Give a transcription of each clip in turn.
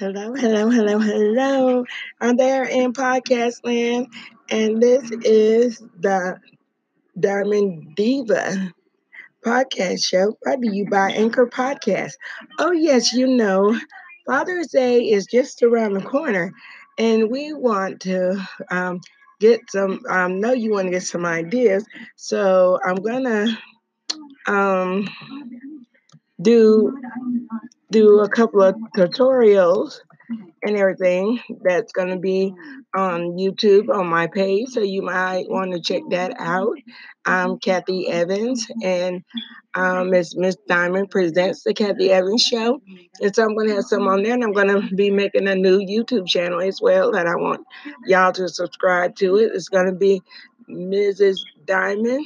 Hello, hello, hello, hello. I'm there in podcast land, and this is the Diamond Diva podcast show brought to you by Anchor Podcast. Oh, yes, you know, Father's Day is just around the corner, and we want to um, get some, um, know you want to get some ideas. So I'm going to um, do do a couple of tutorials and everything that's going to be on YouTube on my page. So you might want to check that out. I'm Kathy Evans, and um, Miss Miss Diamond presents the Kathy Evans Show. And so I'm going to have some on there, and I'm going to be making a new YouTube channel as well that I want y'all to subscribe to. It. It's going to be Mrs. Diamond,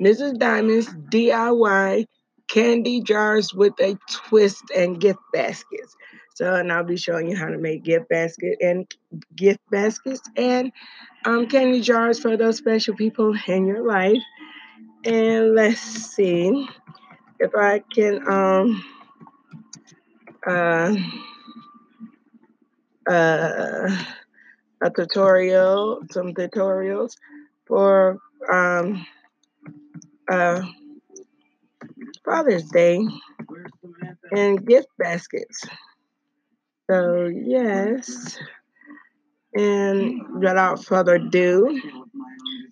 Mrs. Diamond's DIY candy jars with a twist and gift baskets. So, and I'll be showing you how to make gift basket and gift baskets and um, candy jars for those special people in your life. And let's see if I can um uh uh a tutorial, some tutorials for um uh Father's Day and gift baskets. So, yes. And without further ado,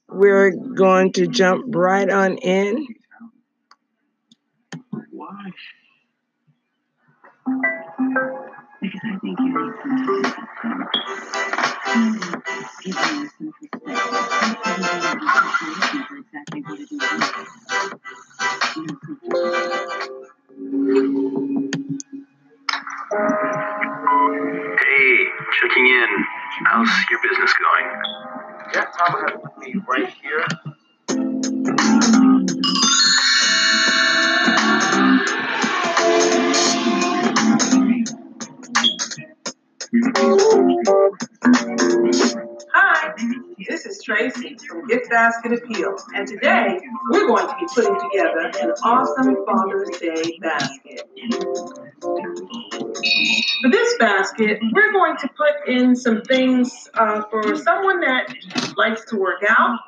we're going to jump right on in. Because I think you need it is. Hey, checking in. How's your business going? Yeah, Tom has me right here. Is Tracy from Gift Basket Appeal, and today we're going to be putting together an awesome Father's Day basket. For this basket, we're going to put in some things uh, for someone that likes to work out.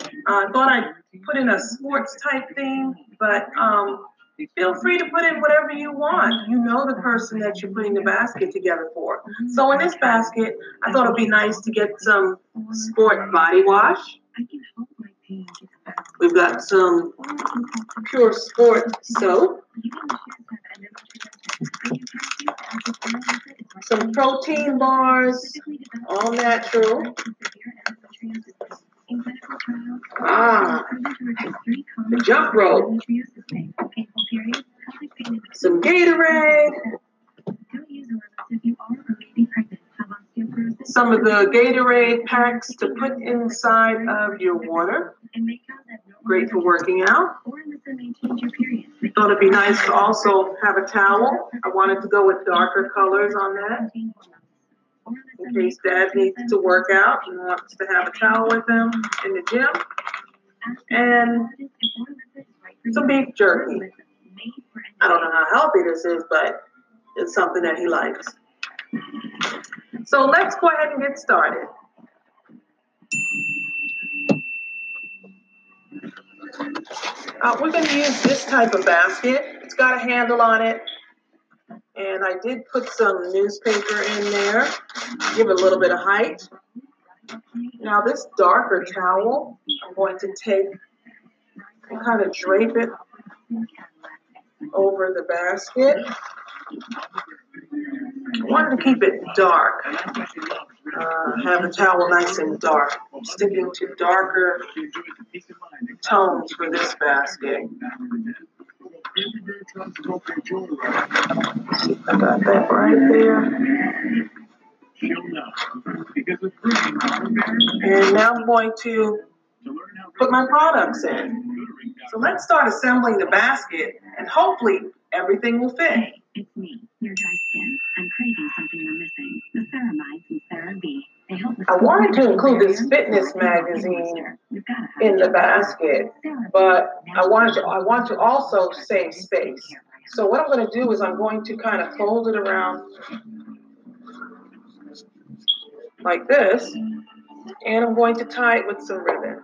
Uh, I thought I'd put in a sports type thing, but um, feel free to put in whatever you want. You know the person that you're putting the basket together for. So in this basket, I thought it'd be nice to get some sport body wash. We've got some pure sport soap, some protein bars, all natural. Ah, the jump rope, some Gatorade, some of the Gatorade packs to put inside of your water. Great for working out. Thought it'd be nice to also have a towel. I wanted to go with darker colors on that. In case dad needs to work out and wants to have a towel with him in the gym. And some beef jerky. I don't know how healthy this is, but it's something that he likes. So let's go ahead and get started. Uh, we're going to use this type of basket. It's got a handle on it. And I did put some newspaper in there, give it a little bit of height. Now this darker towel, I'm going to take and kind of drape it over the basket. I wanted to keep it dark. Uh, have the towel nice and dark. Sticking to darker tones for this basket. I got that right there. And now I'm going to put my products in. So let's start assembling the basket and hopefully everything will fit. It's me, your dry skin. I'm craving something you're missing. The ceramides and CeraVe. They help with I wanted to include this fitness magazine in the basket, but I wanted to, I want to also save space. So what I'm gonna do is I'm going to kind of fold it around like this, and I'm going to tie it with some ribbon.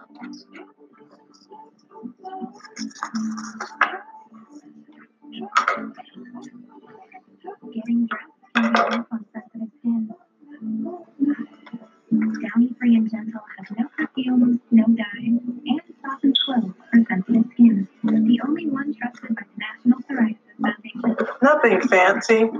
Getting dressed be on sensitive skin. Downy Free and Gentle has no perfumes, no dyes, and softens clothes for sensitive skin. The only one trusted by the National Psoriasis Foundation. Nothing fancy.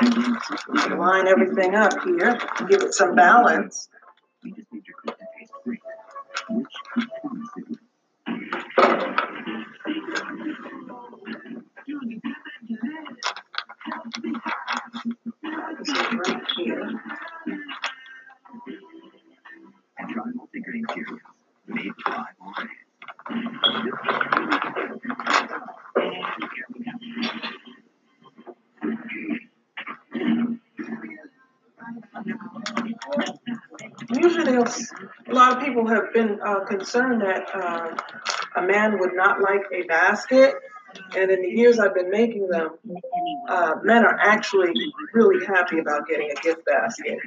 and. Line everything up here, and give it some balance. We just need your cook to taste great. Which we promise it will. This is right here. And try multigrain Cheerios. Made to live on Usually, there's, a lot of people have been uh, concerned that uh, a man would not like a basket. And in the years I've been making them, uh, men are actually really happy about getting a gift basket.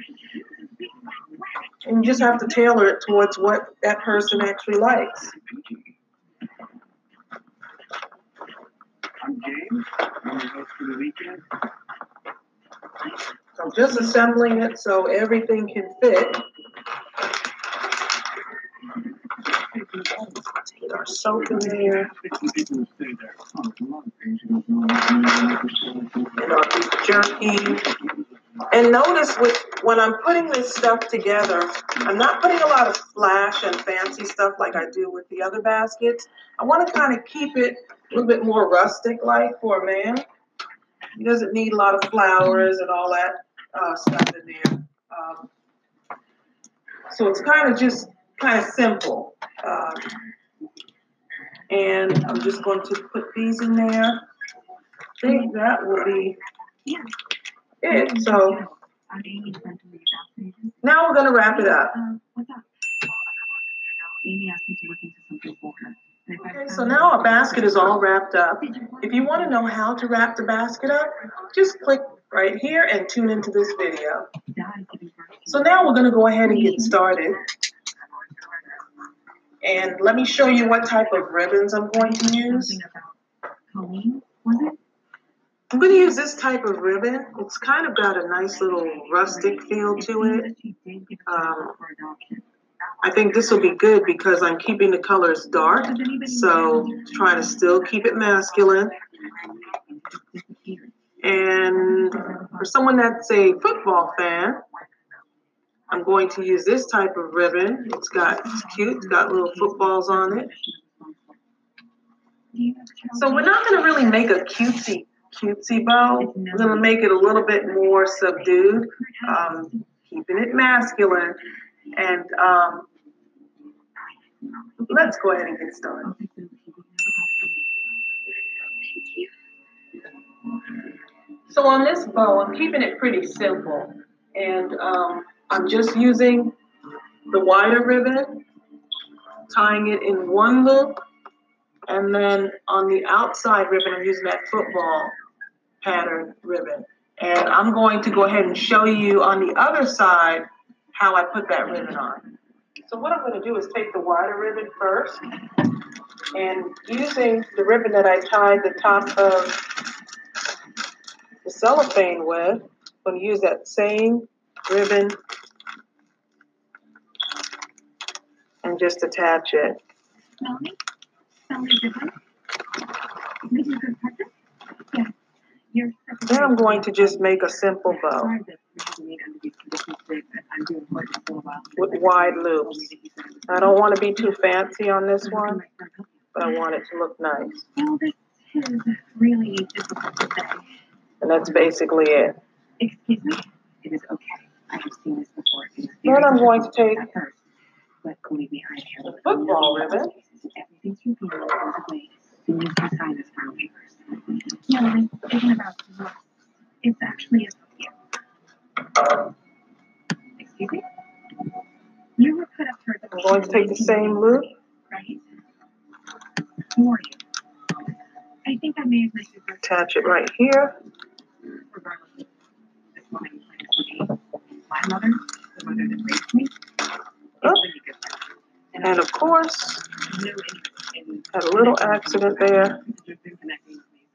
And you just have to tailor it towards what that person actually likes. I'm just assembling it so everything can fit. Our soap in there jerky. And notice with when I'm putting this stuff together, I'm not putting a lot of flash and fancy stuff like I do with the other baskets. I want to kind of keep it a little bit more rustic like for a man. He doesn't need a lot of flowers and all that uh, stuff in there. Um, so it's kind of just kind of simple. Um, and I'm just going to put these in there. I think that will be it. So now we're going to wrap it up. Okay, so now our basket is all wrapped up. If you want to know how to wrap the basket up, just click right here and tune into this video. So now we're going to go ahead and get started. And let me show you what type of ribbons I'm going to use. Colleen, was it? I'm going to use this type of ribbon. It's kind of got a nice little rustic feel to it. that she did give Um, herself for adoption. I think this will be good because I'm keeping the colors dark. So try to still keep it masculine. And for someone that's a football fan, I'm going to use this type of ribbon. It's got, it's cute, it's got little footballs on it. So we're not gonna really make a cutesy, cutesy bow. We're gonna make it a little bit more subdued, um, keeping it masculine. And, um, let's go ahead and get started. So on this bow, I'm keeping it pretty simple. And um, I'm just using the wider ribbon, tying it in one loop. And then on the outside ribbon, I'm using that football pattern ribbon. And I'm going to go ahead and show you on the other side how I put that ribbon on. So what I'm going to do is take the wider ribbon first. And using the ribbon that I tied the top of the cellophane with, I'm going to use that same ribbon and just attach it. Melanie? Melanie Goodwin? This is good person? Yeah. You're Then I'm going to just make a simple bow Sorry that we had to meet under these conditions, Dick, but I'm doing work for a while. with wide loops. I don't want to be too fancy on this one, but I want it to look nice. Well, this is really difficult to say. And that's basically it. Excuse me? It is okay. I have seen this before. Then I'm going to take but believe me, I the football ribbon. Everything's revealed goes away as soon as you sign this file papers. No, this isn't about us. It's actually about you. Excuse me? You were put up for I'm going to take the same loop right? Who are you? I think I may have your birth Attach it right here. regardless. This woman be my mother, the mother that raised me. And of course, had a little accident there.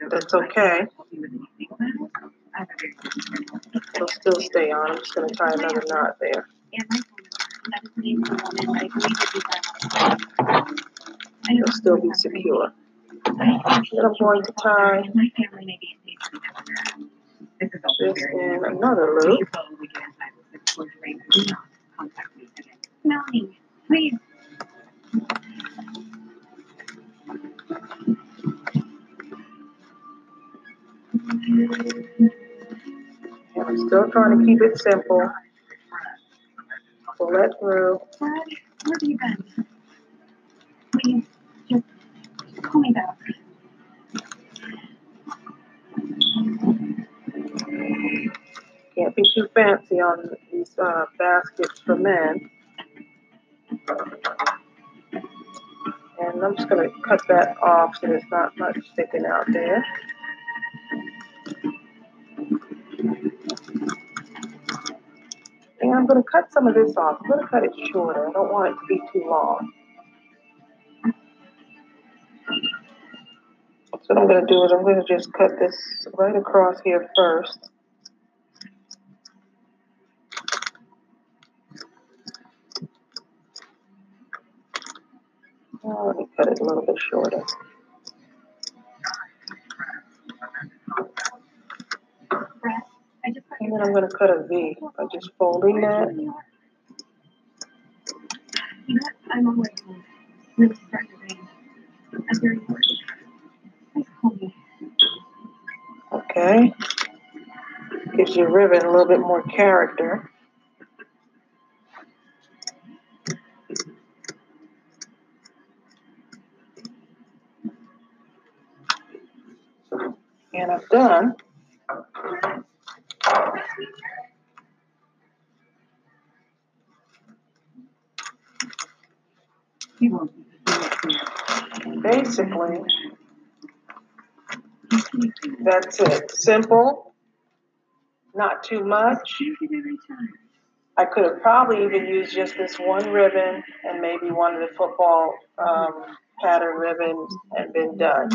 That's okay. It'll still stay on. I'm just gonna tie another knot there. It'll still be secure. Then I'm going to tie. This in another loop. Melanie, please. I'm still trying to keep it simple. Pull that through. Brad, where have you been? Please, just call me back. Can't be too fancy on these uh, baskets for men. And I'm just gonna cut that off so there's not much sticking out there. And I'm gonna cut some of this off. I'm gonna cut it shorter. I don't want it to be too long. So what I'm gonna do is I'm gonna just cut this right across here first. Oh, let me cut it a little bit shorter. And then I'm gonna cut a V by just folding that. I'm to. Okay. Gives your ribbon a little bit more character. And I'm done. Basically, that's it. Simple, not too much. I could have probably even used just this one ribbon and maybe one of the football um, pattern ribbons and been done.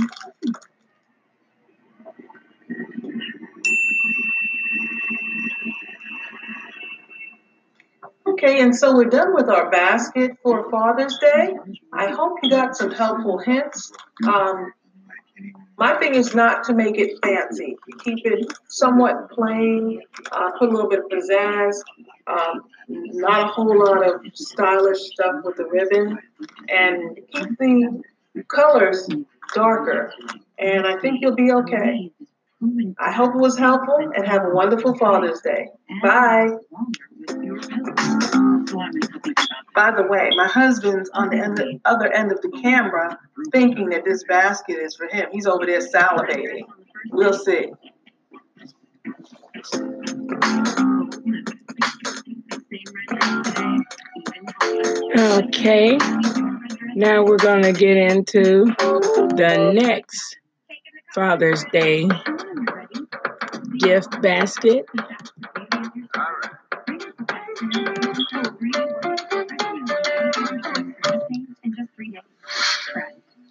Okay, and so we're done with our basket for Father's Day. I hope you got some helpful hints. Um, my thing is not to make it fancy. Keep it somewhat plain, uh, put a little bit of pizzazz, um, not a whole lot of stylish stuff with the ribbon, and keep the colors darker. And I think you'll be okay. I hope it was helpful and have a wonderful Father's Day. Bye. By the way, my husband's on the end, other end of the camera thinking that this basket is for him. He's over there salivating. We'll see. Okay, now we're going to get into the next Father's Day gift basket.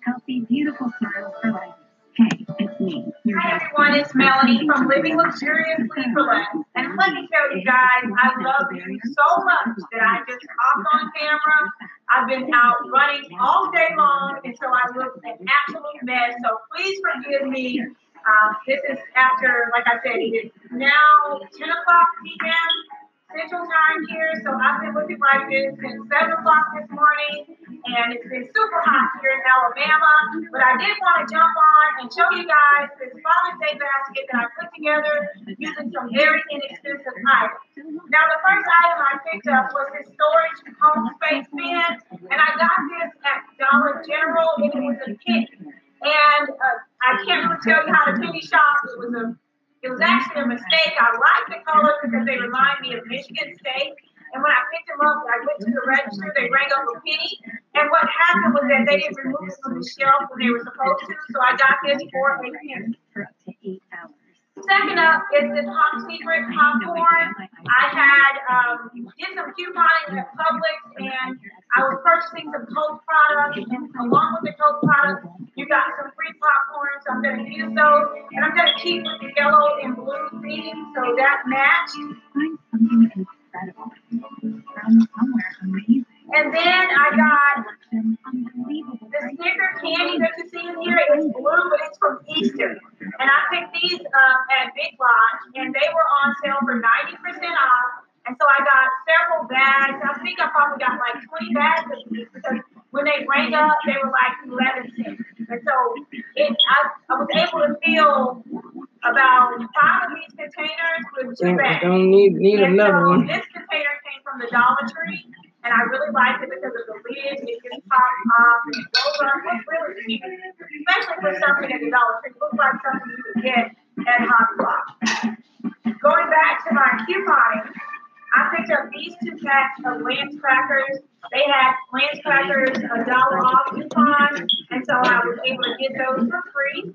Healthy, beautiful for life. Hey, it's me. Hi everyone, it's Melanie from Living Luxuriously for Less. And let me tell you guys, I love you so much that I just hopped on camera. I've been out running all day long until I look an absolute mess. So please forgive me. Uh, this is after, like I said, it is now 10 o'clock p.m. Central Time here. So I've been looking like this since 7 o'clock this morning. And it's been super hot here in Alabama. But I did want to jump on and show you guys this Father's Day basket that I put together using some very inexpensive items. Now, the first item I picked up was this storage home space bin. And I got this at Dollar General, and it was a kit. And uh, I can't really tell you how to penny shop. It was a, it was actually a mistake. I like the colors because they remind me of Michigan State. And when I picked them up, I went to the register, they rang up a penny. And what happened was that they didn't remove it from the shelf when they were supposed to, so I got this for a penny. Second up is the top secret popcorn. I had um, did some couponing at Publix and I was purchasing some Coke products and along with the Coke products, you got some free popcorn. So I'm gonna use those and I'm gonna keep with the yellow and blue theme so that matched. And then I got the Snicker candy that you see in It's blue, but it's from Easter. And I picked these up at Big Lots, and they were on sale for 90% off. And so I got several bags. I think I probably got like 20 bags of these because when they rang up, they were like 11 cents. And so it, I, I was able to fill about five of these containers with two Don't, bags. don't need need And another so one. This container came from the Dollar Tree, and I really liked it because of the lid. It just popped off, and those are look really cheap, especially for something at the Dollar Tree. It looks like something you would get at Hobby Lobby. Going back to my couponing, I picked up these two packs of Lance crackers. They had Lance crackers a dollar off coupon, and so I was able to get those for free.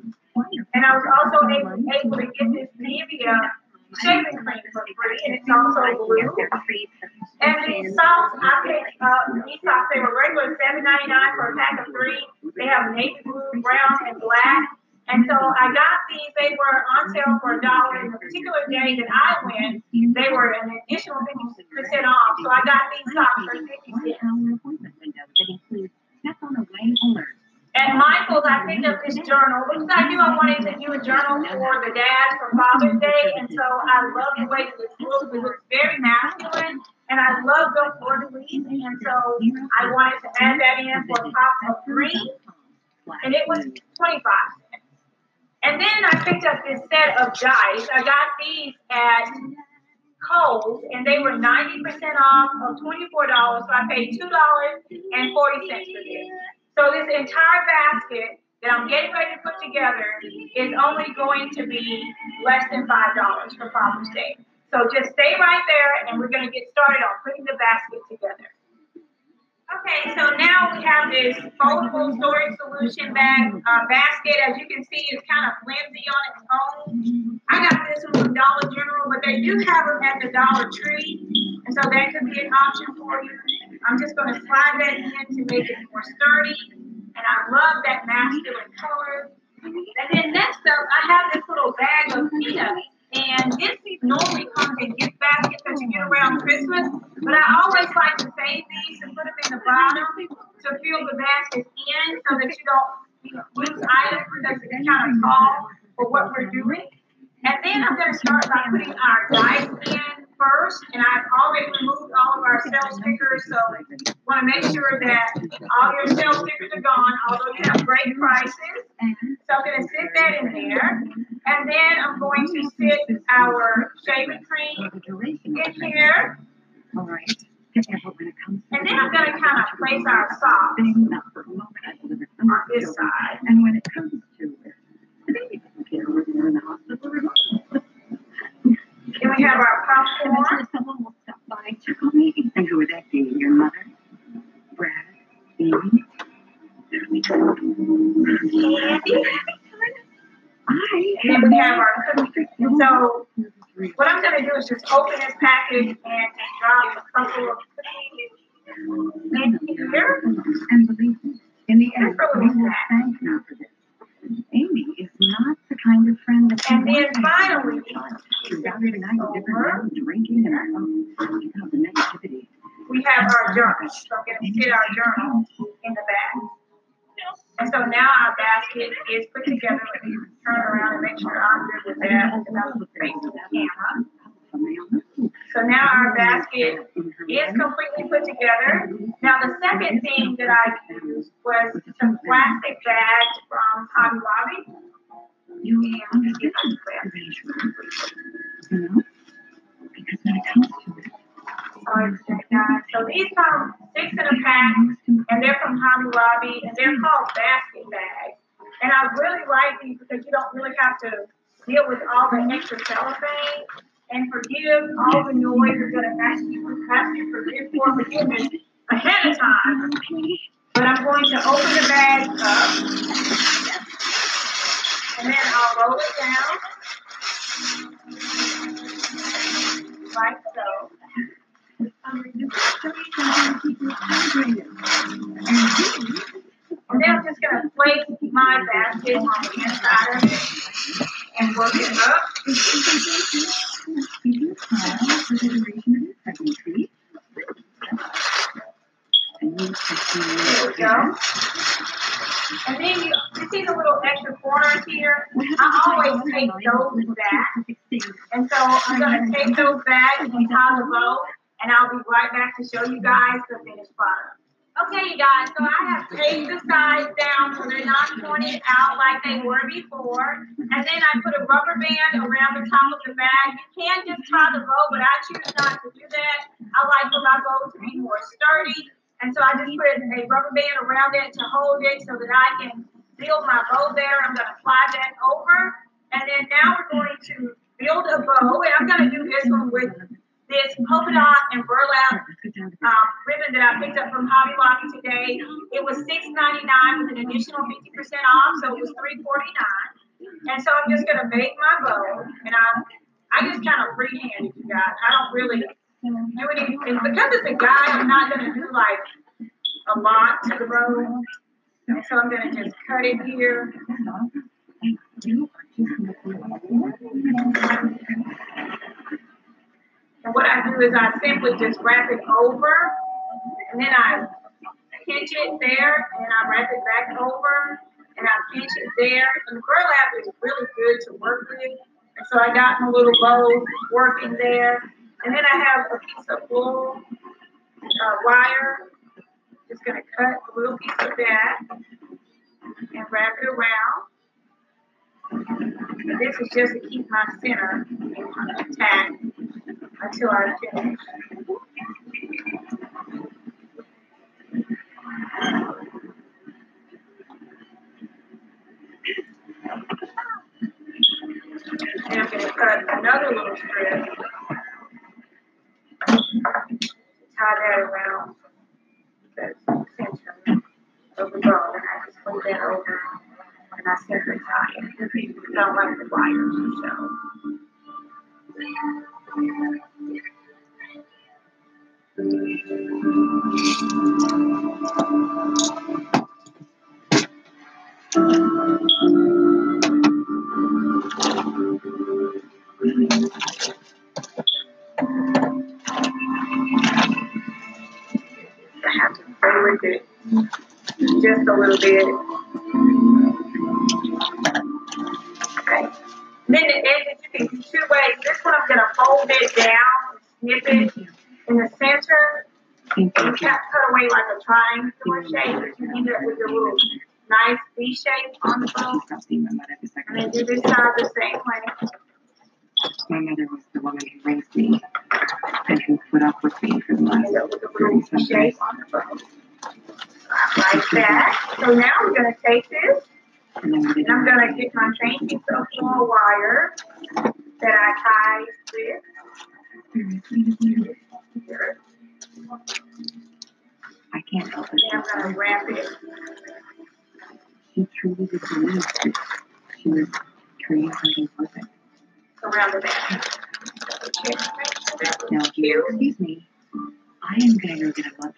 And I was also able, able to get this Nivea shaving cream for free, and it's also blue. And these socks, I picked up these socks. They were regular seven ninety nine for a pack of three. They have navy blue, brown, and black. And so I got these. They were on sale for a dollar. And the particular day that I went, they were an additional fifty percent off. So I got these socks for fifty One cents. And Michael's, I picked up this journal, which I knew I wanted to do a journal for the dad for Father's Day. And so I love the way this looks. It looks very masculine. And I love the fleur-de-lis. And so I wanted to add that in for a pop of green. And it was 25 cents. And then I picked up this set of dice. I got these at Kohl's, and they were 90% off of $24. So I paid $2.40 for this. So this entire basket that I'm getting ready to put together is only going to be less than $5 for Father's Day. So just stay right there, and we're going to get started on putting the basket together. Okay, so now we have this foldable storage solution bag uh, basket. As you can see, it's kind of flimsy on its own. I got this one from Dollar General, but they do have them at the Dollar Tree, and so that could be an option for you. I'm just going to slide that in to make it more sturdy, and I love that masculine color. And then next up, I have this little bag of peanuts. And this normally comes in gift baskets that you get around Christmas, but I always like to save these and put them in the bottom to fill the basket in so that you don't lose items because it's kind of tall for what we're doing. And then I'm going to start by putting our dice in first, and I've already removed all of our sale stickers, so want to make sure that all your sale stickers are gone, although you have great prices. So I'm going to sit that in there, and then I'm going to sit our shaving cream in here, All right. And then I'm going to kind of place our socks on this side. And when it comes to it, the baby doesn't care whether in the hospital not. Then we have our popcorn. Eventually someone will stop by, check on me. And who would that be? Your mother? Brad? Amy? Candy. I And then we have our cookies. So what I'm going to do is just open this package and just drop a couple of cookies in here. And believe me, in the end, we will thank you for this. Amy is not the kind of friend that And then want to have. finally, every night different drinking and I know you know the negativity. we have our journal. So I'm going to sit our journal in the bag. And so now our basket is put together. Me turn around and make sure I'm good with that because I was facing the camera. So now our basket is completely put together. Now the second thing that I used was some plastic bags from Hobby Lobby. You And understand you know? Because when it comes to it, Sorry for that, uh, guys. So these come six in a pack, and they're from Hobby Lobby, and they're called basket bags. And I really like these because you don't really have to deal with all the extra cellophane. And forgive all the noise you're gonna ask you, ask you forgive for forgiveness ahead of time. But I'm going to open the bag up. And then I'll roll it down. Like so. And then I'm just gonna place my basket on the inside of it and work it up. There we go. And then you, you see the little extra corners here? I always take those back. And so I'm gonna take those back and tie the bow, and I'll be right back to show you guys the finished product. Okay, you guys, so I have taped the sides down so they're not pointed out like they were before. And then I put a rubber band around the top of the bag. You can just tie the bow, but I choose not to do that. I like for my bow to be more sturdy. And so I just put a rubber band around it to hold it so that I can build my bow there. I'm gonna slide that over. And then now we're going to build a bow. And I'm gonna do this one with this polka dot and burlap um, ribbon that I picked up from Hobby Lobby today. It was $6.99 with an additional 50% off, so it was $3.49. And so I'm just gonna make my bow, and I I just kind of freehand it, you guys. I don't really do any, and because it's a guy, I'm not gonna do like a lot to the bow. So I'm gonna just cut it here. And what I do is I simply just wrap it over, and then I pinch it there, and I wrap it back over, and I pinch it there. And the burlap is really good to work with. And so I got my little bow working there. And then I have a piece of wool uh, wire. Just gonna cut a little piece of that and wrap it around. And this is just to keep my center intact until I finish. And I'm gonna cut another little strip. Tie that around the center of the bow, and I just fold that over, and I simply tie it. I don't like the wires, so. Little bit. Okay. Then the edges you can do two ways. This one I'm gonna fold it down, snip it in the center, and cut cut away like a triangular shape, but you end up with a little nice V shape on the bow. And then do this side the same way. My mother was the woman who raised me and who put up with me for the last End up with 30 little some shape years. on the bow. Like that. So now I'm gonna take this And then we did And I'm gonna get my same piece of wire that I tied with here. I can't help it. And I'm gonna wrap it She truly did believe that she was creating something perfect. around the back. So check, make sure that Now, if you excuse me, I am gonna go get a mud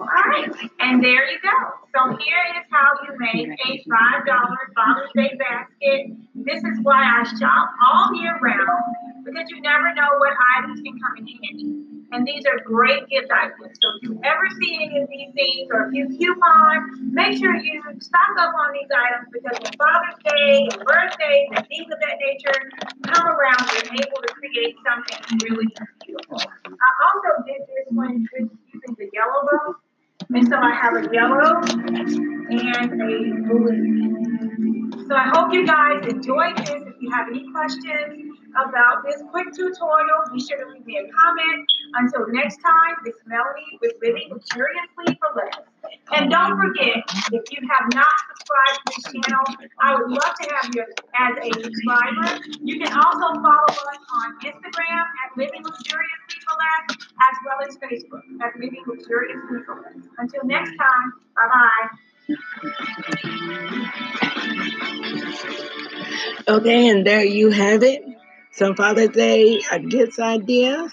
pump. Alright, and there you go. So here is how you make a five dollar Father's Day basket. This is why I shop all year round because you never know what items can come in handy. And these are great gift ideas. So if you ever see any of these things or if you coupon, make sure you stock up on these items because when Father's Day birthdays and things of that nature come around, you're able to create something really beautiful. I also did this one using the yellow bow. And so I have a yellow and a blue. So I hope you guys enjoyed this. If you have any questions about this quick tutorial, be sure to leave me a comment. Until next time, it's Melanie with Living Luxuriously for Less. And don't forget, if you have not subscribed to the channel, I would love to have you as a subscriber. You can also follow us on Instagram at Living Luxuriously for Less, as well as Facebook at Living Luxuriously for Less. Until next time, bye bye. Okay, and there you have it. Some Father's Day gifts ideas.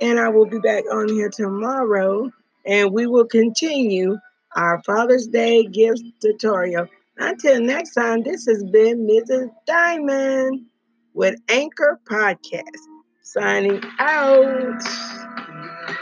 And I will be back on here tomorrow and we will continue our Father's Day gifts tutorial. Until next time, this has been Mrs. Diamond with Anchor Podcast signing out.